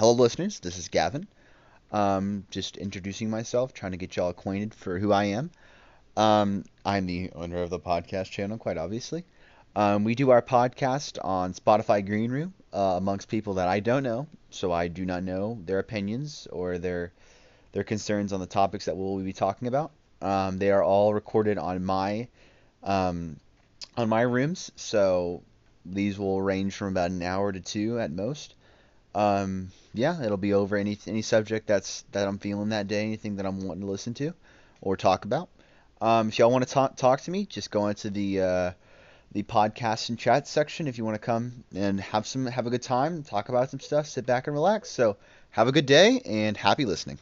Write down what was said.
hello, listeners. This is Gavin. Um, just introducing myself, trying to get y'all acquainted for who I am. Um, I'm the owner of the podcast channel, quite obviously. Um, we do our podcast on Spotify Green Room uh, amongst people that I don't know, so I do not know their opinions or their their concerns on the topics that we'll be talking about. Um, they are all recorded on my um, on my rooms, so these will range from about an hour to two at most. Um, yeah, it'll be over any any subject that's that I'm feeling that day, anything that I'm wanting to listen to or talk about. Um, if y'all want to talk talk to me, just go into the uh, the podcast and chat section if you want to come and have some have a good time, talk about some stuff, sit back and relax. So have a good day and happy listening.